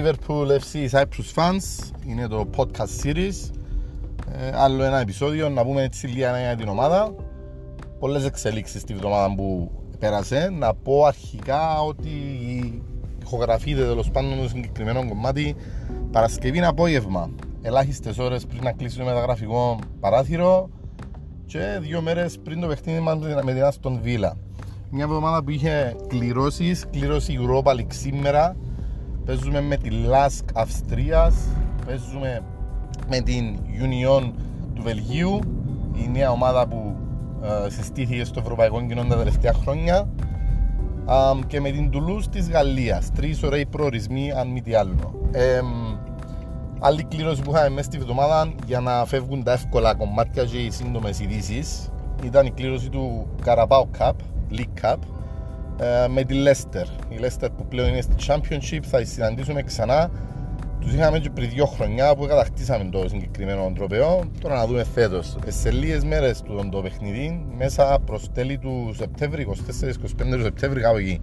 Liverpool FC Cyprus Fans. Είναι το podcast series. Ε, Άλλο ένα επεισόδιο να πούμε έτσι λίγα για την ομάδα. Πολλές εξελίξεις τη βδομάδα που πέρασε. Να πω αρχικά ότι ηχογραφείται τέλος πάντων το συγκεκριμένο κομμάτι. Παρασκευή απόγευμα. Ελάχιστες ώρες πριν να κλείσει το μεταγραφικό παράθυρο Και δύο μέρες πριν το παιχνίδι μας με την Άστον Βίλα μια εβδομάδα που είχε κληρώσεις, κλήρωση Europa League σήμερα Παίζουμε με τη Lask Αυστρίας Παίζουμε με την Union του Βελγίου Η νέα ομάδα που ε, συστήθηκε στο Ευρωπαϊκό Κοινό τα τελευταία χρόνια και με την Toulouse της Γαλλίας. Τρεις ωραίοι προορισμοί αν μη τι άλλο. Ε, Άλλη κλήρωση που είχαμε μέσα στη βδομάδα για να φεύγουν τα εύκολα κομμάτια και οι σύντομες ειδήσεις ήταν η κλήρωση του Carabao Cup, League Cup. ε, με τη Leicester. Η Leicester που πλέον είναι στη Championship θα συναντήσουμε ξανά. Τους είχαμε και πριν δύο χρονιά που κατακτήσαμε το συγκεκριμένο τροπέο. Τώρα να δούμε φέτος. Ε, σε λίγες μέρες του το παιχνίδι, μέσα προς τέλη του Σεπτέμβρη, 24-25 του Σεπτέμβρη, κάπου εκεί.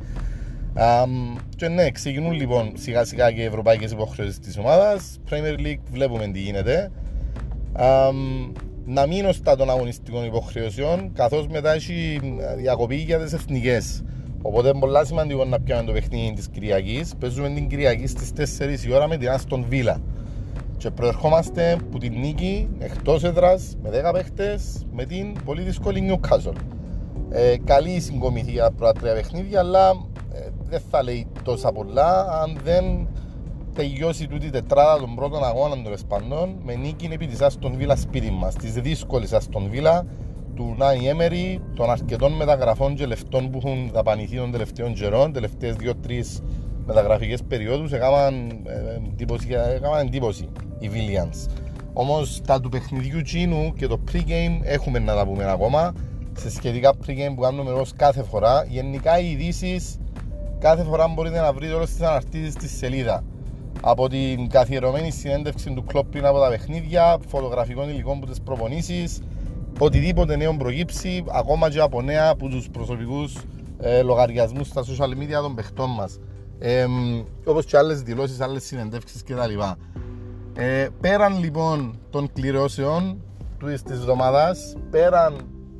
Um, και ναι, ξεκινούν λοιπόν σιγά σιγά και οι ευρωπαϊκές υποχρεώσεις της ομάδας. Premier League βλέπουμε τι γίνεται. Um, να μείνω στα των αγωνιστικών υποχρεώσεων, καθώς μετά έχει διακοπή για τις εθνικές. Οπότε είναι πολύ σημαντικό να πιάμε το παιχνίδι της Κυριακής. Παίζουμε την Κυριακή στις 4 η ώρα με την Άστον Βίλα. Και προερχόμαστε από την νίκη εκτός έδρας με 10 παίχτες με την πολύ δύσκολη Newcastle. Ε, καλή συγκομιδή για τα πρώτα τρία παιχνίδια, αλλά ε, δεν θα λέει τόσα πολλά αν δεν τελειώσει τούτη τετράδα των πρώτων αγώνων των Εσπανών με νίκη επί της Άστον Βίλα σπίτι μας, της δύσκολης Άστον Βίλα του Νάι Έμερι, των αρκετών μεταγραφών και λεφτών που έχουν δαπανηθεί των τελευταίων καιρών, τελευταίες δύο-τρεις μεταγραφικές περιόδους, έκαναν ε, εντύπωση, έκαναν εντύπωση οι Βίλιανς. Όμως τα του παιχνιδιού Τσίνου και το pre-game έχουμε να τα πούμε ακόμα σε σχετικά pre-game που κάνουμε ως κάθε φορά. Γενικά οι ειδήσεις κάθε φορά μπορείτε να βρείτε όλες τις αναρτήσεις στη σελίδα. Από την καθιερωμένη συνέντευξη του κλόπ πριν από τα παιχνίδια, φωτογραφικών υλικών που τις προπονήσεις, οτιδήποτε νέο προγύψει, ακόμα και από νέα από τους προσωπικούς ε, λογαριασμούς στα social media των παιχτών μας. Ε, Όπως και άλλες δηλώσεις, άλλες συνεντεύξεις κτλ. Ε, πέραν λοιπόν των κληρώσεων της εβδομάδας, πέραν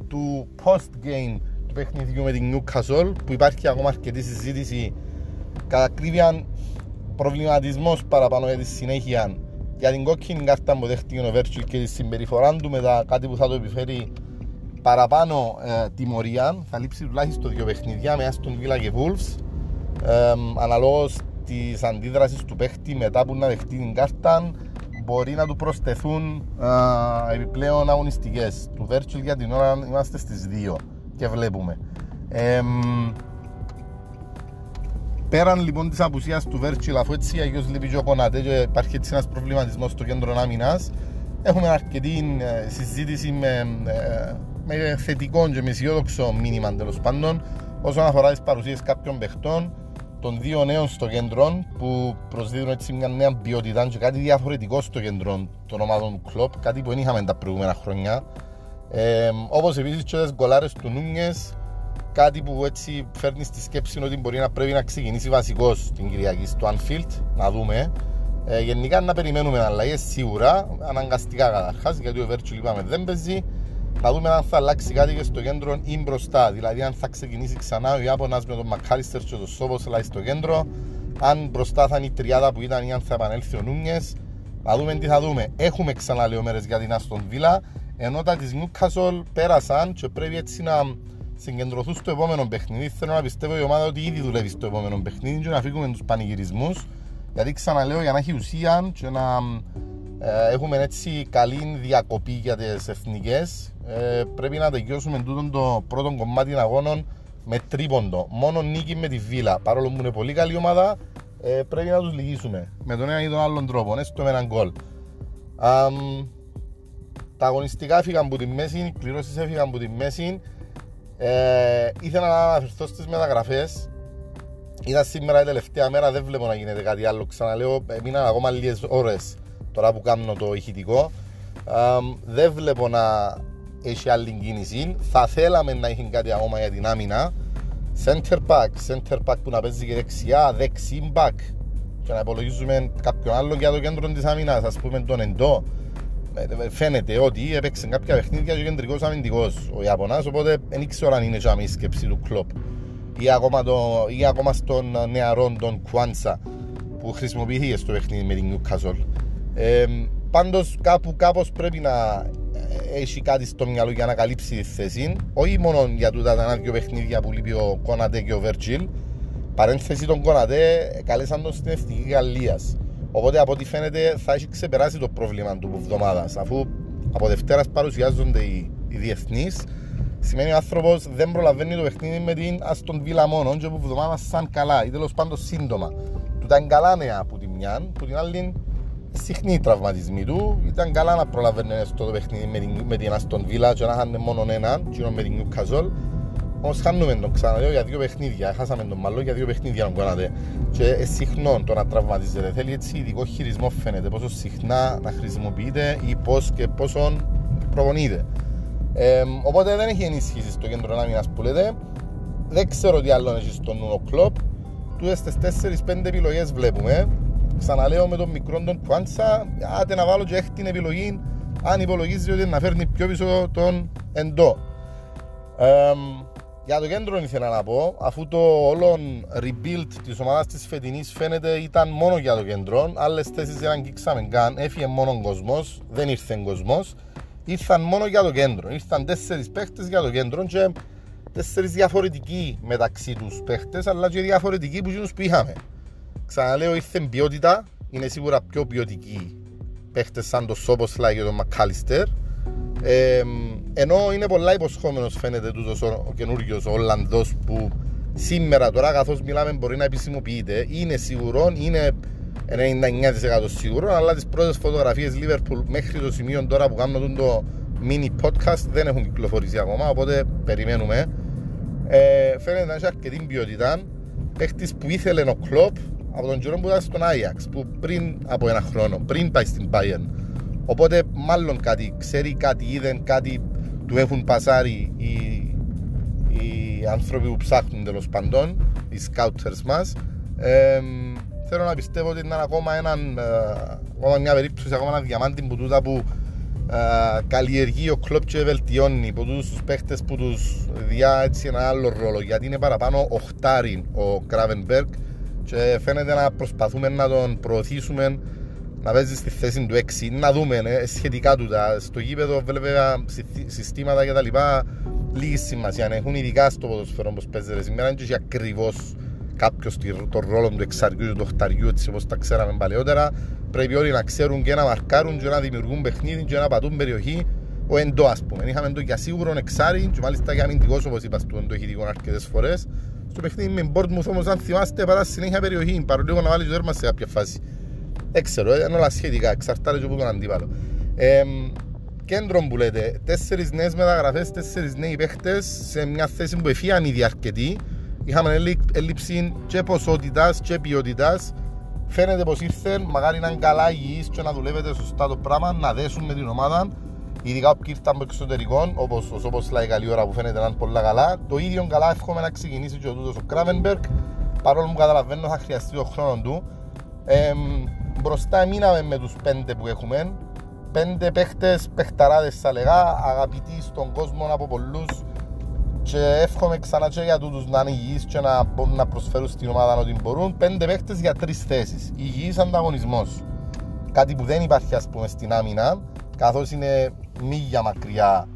του post-game του παιχνιδιού με την Newcastle, που υπάρχει ακόμα αρκετή συζήτηση, κατά ακρίβεια προβληματισμός παραπάνω για τη συνέχεια για την κόκκινη κάρτα που δέχτηκε ο Βέρτσιλ και τη συμπεριφορά του μετά κάτι που θα το επιφέρει παραπάνω ε, τιμωρία θα λείψει τουλάχιστον δύο παιχνιδιά με Αστον Villa και Wolves. Ε, αναλόγως της αντίδρασης του παίχτη μετά που να δεχτεί την κάρτα μπορεί να του προσθεθούν ε, επιπλέον αγωνιστικές. Του Βέρτσιλ για την ώρα είμαστε στις δύο και βλέπουμε. Ε, Πέραν λοιπόν της απουσίας του Βέρτσιλ, αφού έτσι αγιώ λείπει και ο Κονατέ και υπάρχει έτσι ένας προβληματισμός στο κέντρο άμυνας, έχουμε αρκετή ε, συζήτηση με, ε, με θετικό και με αισιόδοξο μήνυμα τέλος πάντων όσον αφορά τις παρουσίες κάποιων παιχτών των δύο νέων στο κέντρο που προσδίδουν έτσι μια νέα ποιότητα και κάτι διαφορετικό στο κέντρο των ομάδων του κλοπ, κάτι που δεν είχαμε τα προηγούμενα χρόνια. Ε, Όπως επίσης και τις γκολάρες του Νούνιες κάτι που έτσι φέρνει στη σκέψη ότι μπορεί να πρέπει να ξεκινήσει βασικός την Κυριακή στο Anfield, να δούμε. Ε, γενικά να περιμένουμε αλλαγέ σίγουρα, αναγκαστικά καταρχάς, γιατί ο Βέρτσου είπαμε δεν παίζει. Να δούμε αν θα αλλάξει κάτι και στο κέντρο ή μπροστά. Δηλαδή, αν θα ξεκινήσει ξανά ο Ιάπωνας με τον Μακάλιστερ και τον Σόβος στο κέντρο, αν μπροστά θα είναι η τριάδα που ήταν ή αν θα επανέλθει ο Νούνιες. Να δούμε τι θα δούμε. Έχουμε ξανά μέρες για την Αστον Βίλα, ενώ τα της Newcastle πέρασαν και πρέπει έτσι να συγκεντρωθούν στο επόμενο παιχνίδι. Θέλω να πιστεύω η ομάδα ότι ήδη δουλεύει στο επόμενο παιχνίδι και να φύγουμε τους πανηγυρισμούς. Γιατί ξαναλέω για να έχει ουσία και να ε, έχουμε έτσι καλή διακοπή για τις εθνικές, ε, πρέπει να τελειώσουμε τούτο το πρώτο κομμάτι αγώνων με τρίποντο. Μόνο νίκη με τη βίλα. Παρόλο που είναι πολύ καλή ομάδα, ε, πρέπει να τους λυγίσουμε με τον ένα ή τον άλλον τρόπο. Έστω με έναν γκολ. τα αγωνιστικά έφυγαν από τη μέση, οι κληρώσεις έφυγαν από τη μέση. Ε, ήθελα να αναφερθώ στις μεταγραφές. Ήταν σήμερα η τελευταία μέρα, δεν βλέπω να γίνεται κάτι άλλο. Ξαναλέω, μείναν ακόμα λίγες ώρες τώρα που κάνω το ηχητικό. Ε, δεν βλέπω να έχει άλλη κίνηση. Θα θέλαμε να έχει κάτι ακόμα για την άμυνα. Center back, center back που να παίζει και δεξιά, δεξί back και να υπολογίζουμε κάποιον άλλο για το κέντρο της άμυνας, ας πούμε τον εντό, ε, φαίνεται ότι έπαιξε κάποια παιχνίδια και ο κεντρικός αμυντικός ο Ιαπωνάς, οπότε δεν ήξερα αν είναι η σκέψη του κλόπ ή ακόμα, το, ή ακόμα στον νεαρό τον Κουάνσα που χρησιμοποιήθηκε στο παιχνίδι με την Newcastle. Ε, πάντως κάπου κάπως πρέπει να έχει κάτι στο μυαλό για να καλύψει τη θέση. Όχι μόνο για τούτα τα δύο παιχνίδια που λείπει ο Κόνατε και ο Βέρτζιλ. Παρένθεση τον Κόνατε καλέσαν τον στην εθνική Γαλλίας. Οπότε από ό,τι φαίνεται θα έχει ξεπεράσει το πρόβλημα του εβδομάδα. Αφού από Δευτέρας παρουσιάζονται οι, οι διεθνείς, σημαίνει ο άνθρωπος δεν προλαβαίνει το παιχνίδι με την Αστον Βίλα μόνο, και που εβδομάδα σαν καλά ή τέλος πάντων σύντομα. Του ήταν καλά νέα από τη μια, που την άλλη συχνοί τραυματισμοί του. Ήταν καλά να προλαβαίνει στο το παιχνίδι με την, με την Αστον Βίλα και να είχαν μόνο έναν, κοινό με την Νιουκαζόλ. Όμως χάνουμε τον ξαναλέω για δύο παιχνίδια, χάσαμε τον μάλλον για δύο παιχνίδια τον κάνατε. Και συχνό το να τραυματίζεται. Θέλει έτσι ειδικό χειρισμό φαίνεται, πόσο συχνά να χρησιμοποιείται ή πώς και πόσο προπονείται. Ε, οπότε δεν έχει ενίσχυση στο κέντρο άμυνας που λέτε. Δεν ξέρω τι άλλο έχει στον Νούνο Κλόπ. Τούτες τις 4-5 επιλογές βλέπουμε ξαναλέω με τον μικρό τον Κουάντσα, άτε να βάλω και έχει την επιλογή αν υπολογίζει ότι να φέρνει πιο πίσω τον εντό. Ε, για το κέντρο ήθελα να πω, αφού το όλο rebuild της ομάδας της φετινής φαίνεται ήταν μόνο για το κέντρο, άλλες θέσεις δεν αγγίξαμε καν, έφυγε μόνο κόσμος, δεν ήρθε κόσμος, ήρθαν μόνο για το κέντρο. Ήρθαν τέσσερις παίχτες για το κέντρο και τέσσερις διαφορετικοί μεταξύ τους παίχτες, αλλά και διαφορετικοί που, που είχαμε. Ξαναλέω, ήρθε ποιότητα. Είναι σίγουρα πιο ποιοτικοί παίχτες σαν το Σόποσλα και τον Μακάλιστερ. Ε, ενώ είναι πολλά υποσχόμενος φαίνεται τούτος ο, ο καινούριο Ολλανδός που σήμερα τώρα καθώς μιλάμε μπορεί να επισημοποιείται. Είναι σίγουρο, είναι 99% σίγουρο, αλλά τις πρώτες φωτογραφίες Liverpool μέχρι το σημείο τώρα που κάνουμε το mini podcast δεν έχουν κυκλοφορήσει ακόμα. Οπότε περιμένουμε. Ε, φαίνεται να έχει αρκετή ποιότητα. Παίχτης που ήθελε ο κλοπ από τον καιρό που ήταν στον Άγιαξ, που πριν από ένα χρόνο, πριν πάει στην Bayern. Οπότε μάλλον κάτι ξέρει, κάτι είδε, κάτι του έχουν πασάρει οι, οι άνθρωποι που ψάχνουν τέλος πάντων, οι scouters μας. Ε, θέλω να πιστεύω ότι είναι ακόμα, έναν, ε, ακόμα μια περίπτωση, ακόμα ένα διαμάντι που τούτα που ε, καλλιεργεί ο κλόπ και βελτιώνει από τούτους τους παίχτες που τους διά έτσι ένα άλλο ρόλο γιατί είναι παραπάνω οχτάρι ο Κράβενμπεργκ και φαίνεται να προσπαθούμε να τον προωθήσουμε να παίζεις στη θέση του 6 να δούμε ε, σχετικά του τα, στο γήπεδο βέβαια συστήματα και τα λοιπά λίγη σημασία. Έχουν ειδικά στο ποδοσφαίρο όπως παίζεται σήμερα και ακριβώς κάποιος τον ρόλο του εξαριού του οχταριού έτσι όπως τα ξέραμε παλαιότερα. Πρέπει όλοι να ξέρουν και να μαρκάρουν και να δημιουργούν παιχνίδι και να πατούν περιοχή. Ο εντό ας πούμε. Είχαμε το για σίγουρο εξάρι και μάλιστα για αμυντικός όπως είπα στο εντοχητικό αρκετές φορές. Στο παιχνίδι με μου όμως αν θυμάστε παρά συνέχεια περιοχή. Παρόλο να βάλει το τέρμα σε κάποια φάση δεν ξέρω, είναι όλα σχετικά, εξαρτάται και από τον αντίπαλο ε, κέντρο που λέτε, τέσσερις νέες μεταγραφές, τέσσερις νέοι παίχτες σε μια θέση που εφίαν ήδη αρκετοί είχαμε έλλειψη και ποσότητας και ποιότητας φαίνεται πως ήρθαν, μακάρι να είναι καλά υγιείς και να δουλεύετε σωστά το πράγμα, να δέσουν με την ομάδα ειδικά όποιοι ήρθαν από εξωτερικών, όπως ο Σόπος λέει καλή ώρα που φαίνεται να είναι πολύ καλά. Το ίδιο καλά εύχομαι να ξεκινήσει και ο τούτος ο Κράβενμπεργκ, παρόλο που καταλαβαίνω θα χρειαστεί το χρόνο του. Ε, μπροστά μείναμε με τους πέντε που έχουμε, πέντε παίχτες, παιχταράδες θα λέγα, αγαπητοί στον κόσμο από πολλούς και εύχομαι ξανά και για τούτους να είναι υγιείς και να μπορούν να προσφέρουν στην ομάδα ό,τι μπορούν. Πέντε παίχτες για τρεις θέσεις. Υγιής ανταγωνισμός. Κάτι που δεν υπάρχει ας πούμε στην άμυνα, καθώς είναι μίλια μακριά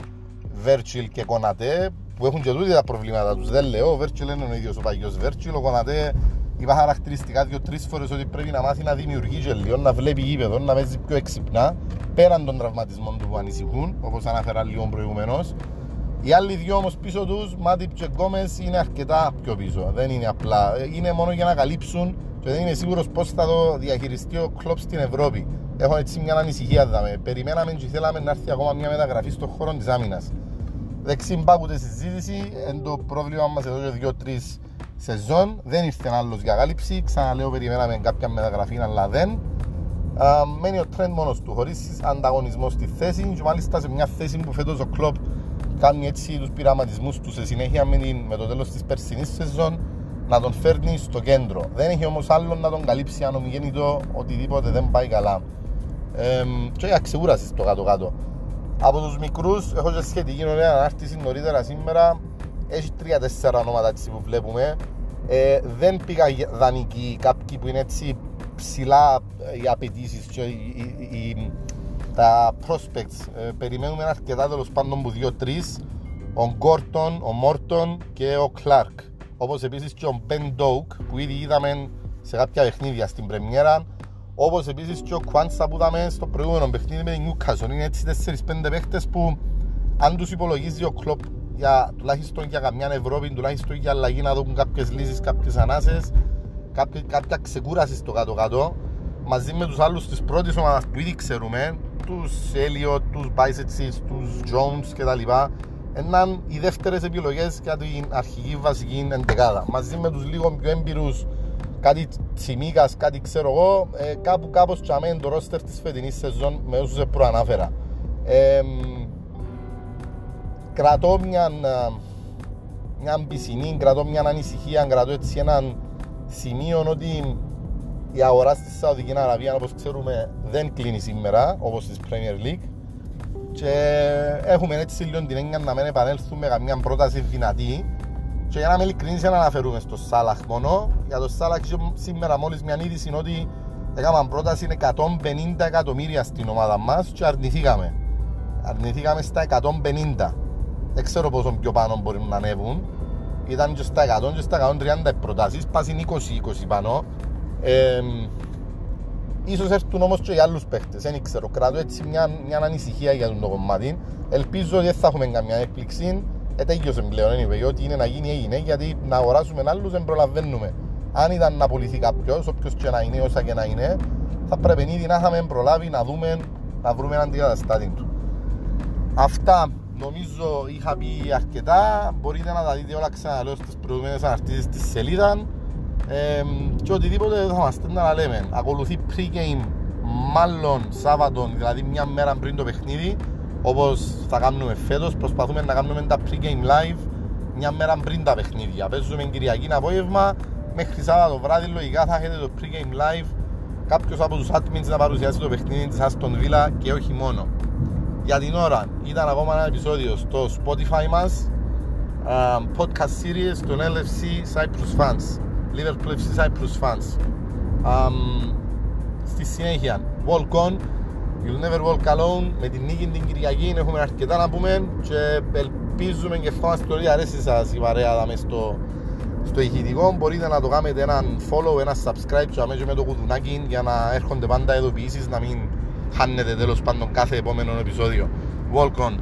Βέρτσιλ και Κονατέ που έχουν και τούτοι τα προβλήματα τους. Δεν λέω, ο Βέρτσιλ είναι ο ίδιος ο παγιός Βέρτσιλ, ο Κονατέ είπα χαρακτηριστικά δύο-τρεις φορές ότι πρέπει να μάθει να δημιουργεί και λίγο, να βλέπει γήπεδο, να παίζει πιο εξυπνά πέραν των τραυματισμών του που ανησυχούν, όπως αναφέρα λίγο προηγουμένως. Οι άλλοι δυο όμως πίσω τους, Μάτιπ και Γκόμες, είναι αρκετά πιο πίσω. Δεν είναι απλά. Είναι μόνο για να καλύψουν και δεν είμαι σίγουρος πώς θα το διαχειριστεί ο κλόπ στην Ευρώπη έχω έτσι μια ανησυχία δάμε. Περιμέναμε και θέλαμε να έρθει ακόμα μια μεταγραφή στον χώρο της άμυνας. Δεν ξυμπάκουται συζήτηση, είναι το πρόβλημα μας εδώ και δύο-τρεις σεζόν. Δεν ήρθε άλλος για κάλυψη. Ξαναλέω, περιμέναμε κάποια μεταγραφή, αλλά δεν. Α, μένει ο τρέντ μόνος του, χωρίς ανταγωνισμό στη θέση. Και μάλιστα σε μια θέση που φέτος ο κλοπ κάνει έτσι τους πειραματισμούς του σε συνέχεια με, την, με το τέλος της περσινής σεζόν να τον φέρνει στο κέντρο. Δεν έχει όμως άλλο να τον καλύψει αν ομιγέννητο οτιδήποτε δεν πάει καλά. Ε, και για ξεκούρασης στο κάτω-κάτω. Από τους μικρούς, έχω και σχετική ωραία ανάρτηση νωρίτερα σήμερα. Έχει τρία-τέσσερα ονόματα έτσι που βλέπουμε. Ε, δεν πήγα δανεικοί κάποιοι που είναι έτσι ψηλά ε, οι απαιτήσεις και οι, οι, οι, τα prospects. Ε, περιμένουμε αρκετά τέλος πάντων που δύο-τρει. Ο Γκόρτον, ο Μόρτον και ο Κλάρκ. Όπως επίσης και ο Μπεν Ντόουκ που ήδη είδαμε σε κάποια παιχνίδια στην Πρεμιέρα. Όπως επίσης και ο Κουάντσα που είδαμε στο προηγούμενο παιχνίδι με την Newcastle. Είναι έτσι 4-5 παίχτες που αν τους υπολογίζει ο Κλοπ για, τουλάχιστον για καμιά Ευρώπη, τουλάχιστον για αλλαγή να δουν κάποιες λύσεις, κάποιες ανάσες, κάποια, κάποια ξεκούραση στο κάτω-κάτω μαζί με τους άλλους της πρώτης ομάδας που ήδη ξέρουμε, τους Έλιο, τους Μπάισετσι, τους Jones κτλ. Έναν οι δεύτερες επιλογές για την αρχική βασική εντεκάδα. Μαζί με τους λίγο πιο έμπειρους, κάτι τσιμίκας, κάτι ξέρω εγώ, ε, κάπου κάπως τσαμέν το ρόστερ της φετινής σεζόν με όσους προανάφερα. Ε, κρατώ μια, μια πισινή, κρατώ μια ανησυχία, κρατώ έτσι έναν σημείο ότι η αγορά στη Σαουδική Αραβία, όπως ξέρουμε, δεν κλείνει σήμερα, όπως στη Premier League. Και έχουμε έτσι λίγο την έννοια να μην επανέλθουμε με καμιά πρόταση δυνατή. Και για να με ειλικρινείς να αναφερούμε στο Σάλαχ μόνο. Για το Σάλαχ σήμερα μόλις μια είδηση είναι ότι έκαναν πρόταση 150 εκατομμύρια στην ομάδα μας και αρνηθήκαμε. Αρνηθήκαμε στα 150. Δεν ξέρω πόσο πιο πάνω μπορεί να ανέβουν. Ήταν και στα 100 και στα 130 προτάσεις, πάσουν 20-20 πάνω. Ε, ίσως έρθουν όμως και οι άλλους παίχτες, δεν ξέρω. Κρατώ έτσι μια, μια ανησυχία για το κομμάτι. Ελπίζω ότι δεν θα έχουμε καμιά έκπληξη. Ε, τέλειωσε πλέον, anyway, ό,τι είναι να γίνει έγινε, γιατί να αγοράσουμε άλλους δεν προλαβαίνουμε. Αν ήταν να πουληθεί κάποιος, όποιος και να είναι, όσα και να είναι, θα πρέπει ήδη να είχαμε προλάβει να δούμε, να βρούμε έναν αντικαταστάτη του. Αυτά νομίζω είχα πει αρκετά. Μπορείτε να τα δείτε όλα ξαναλέω στις προηγούμενες αναρτήσεις της σελίδα. Ε, και οτιδήποτε θα μας να λέμε. Ακολουθεί pre-game μάλλον Σάββατο, δηλαδή μια μέρα πριν το παιχνίδι, όπως θα κάνουμε φέτος. Προσπαθούμε να κάνουμε τα pre-game live μια μέρα πριν τα παιχνίδια. Παίζουμε Κυριακή απόγευμα, μέχρι Σάββατο βράδυ λογικά θα έχετε το pre-game live κάποιος από τους admins να παρουσιάσει το παιχνίδι της Aston Villa και όχι μόνο. Για την ώρα ήταν ακόμα ένα επεισόδιο στο Spotify μας podcast series των LFC Cyprus Fans Liverpool FC Cyprus Fans. Um, στη συνέχεια Walk On You'll Never Walk Alone με την νίκη την Κυριακή έχουμε αρκετά να πούμε και ελπίζουμε και ευχόμαστε ότι αρέσει σας η παρέα μες στο, στο ηχητικό. Μπορείτε να το κάνετε έναν follow, ένα subscribe και αμέσως με το κουδουνάκι για να έρχονται πάντα ειδοποιήσεις να μην χάνετε τέλος πάντων κάθε επόμενο επεισόδιο. Walk on.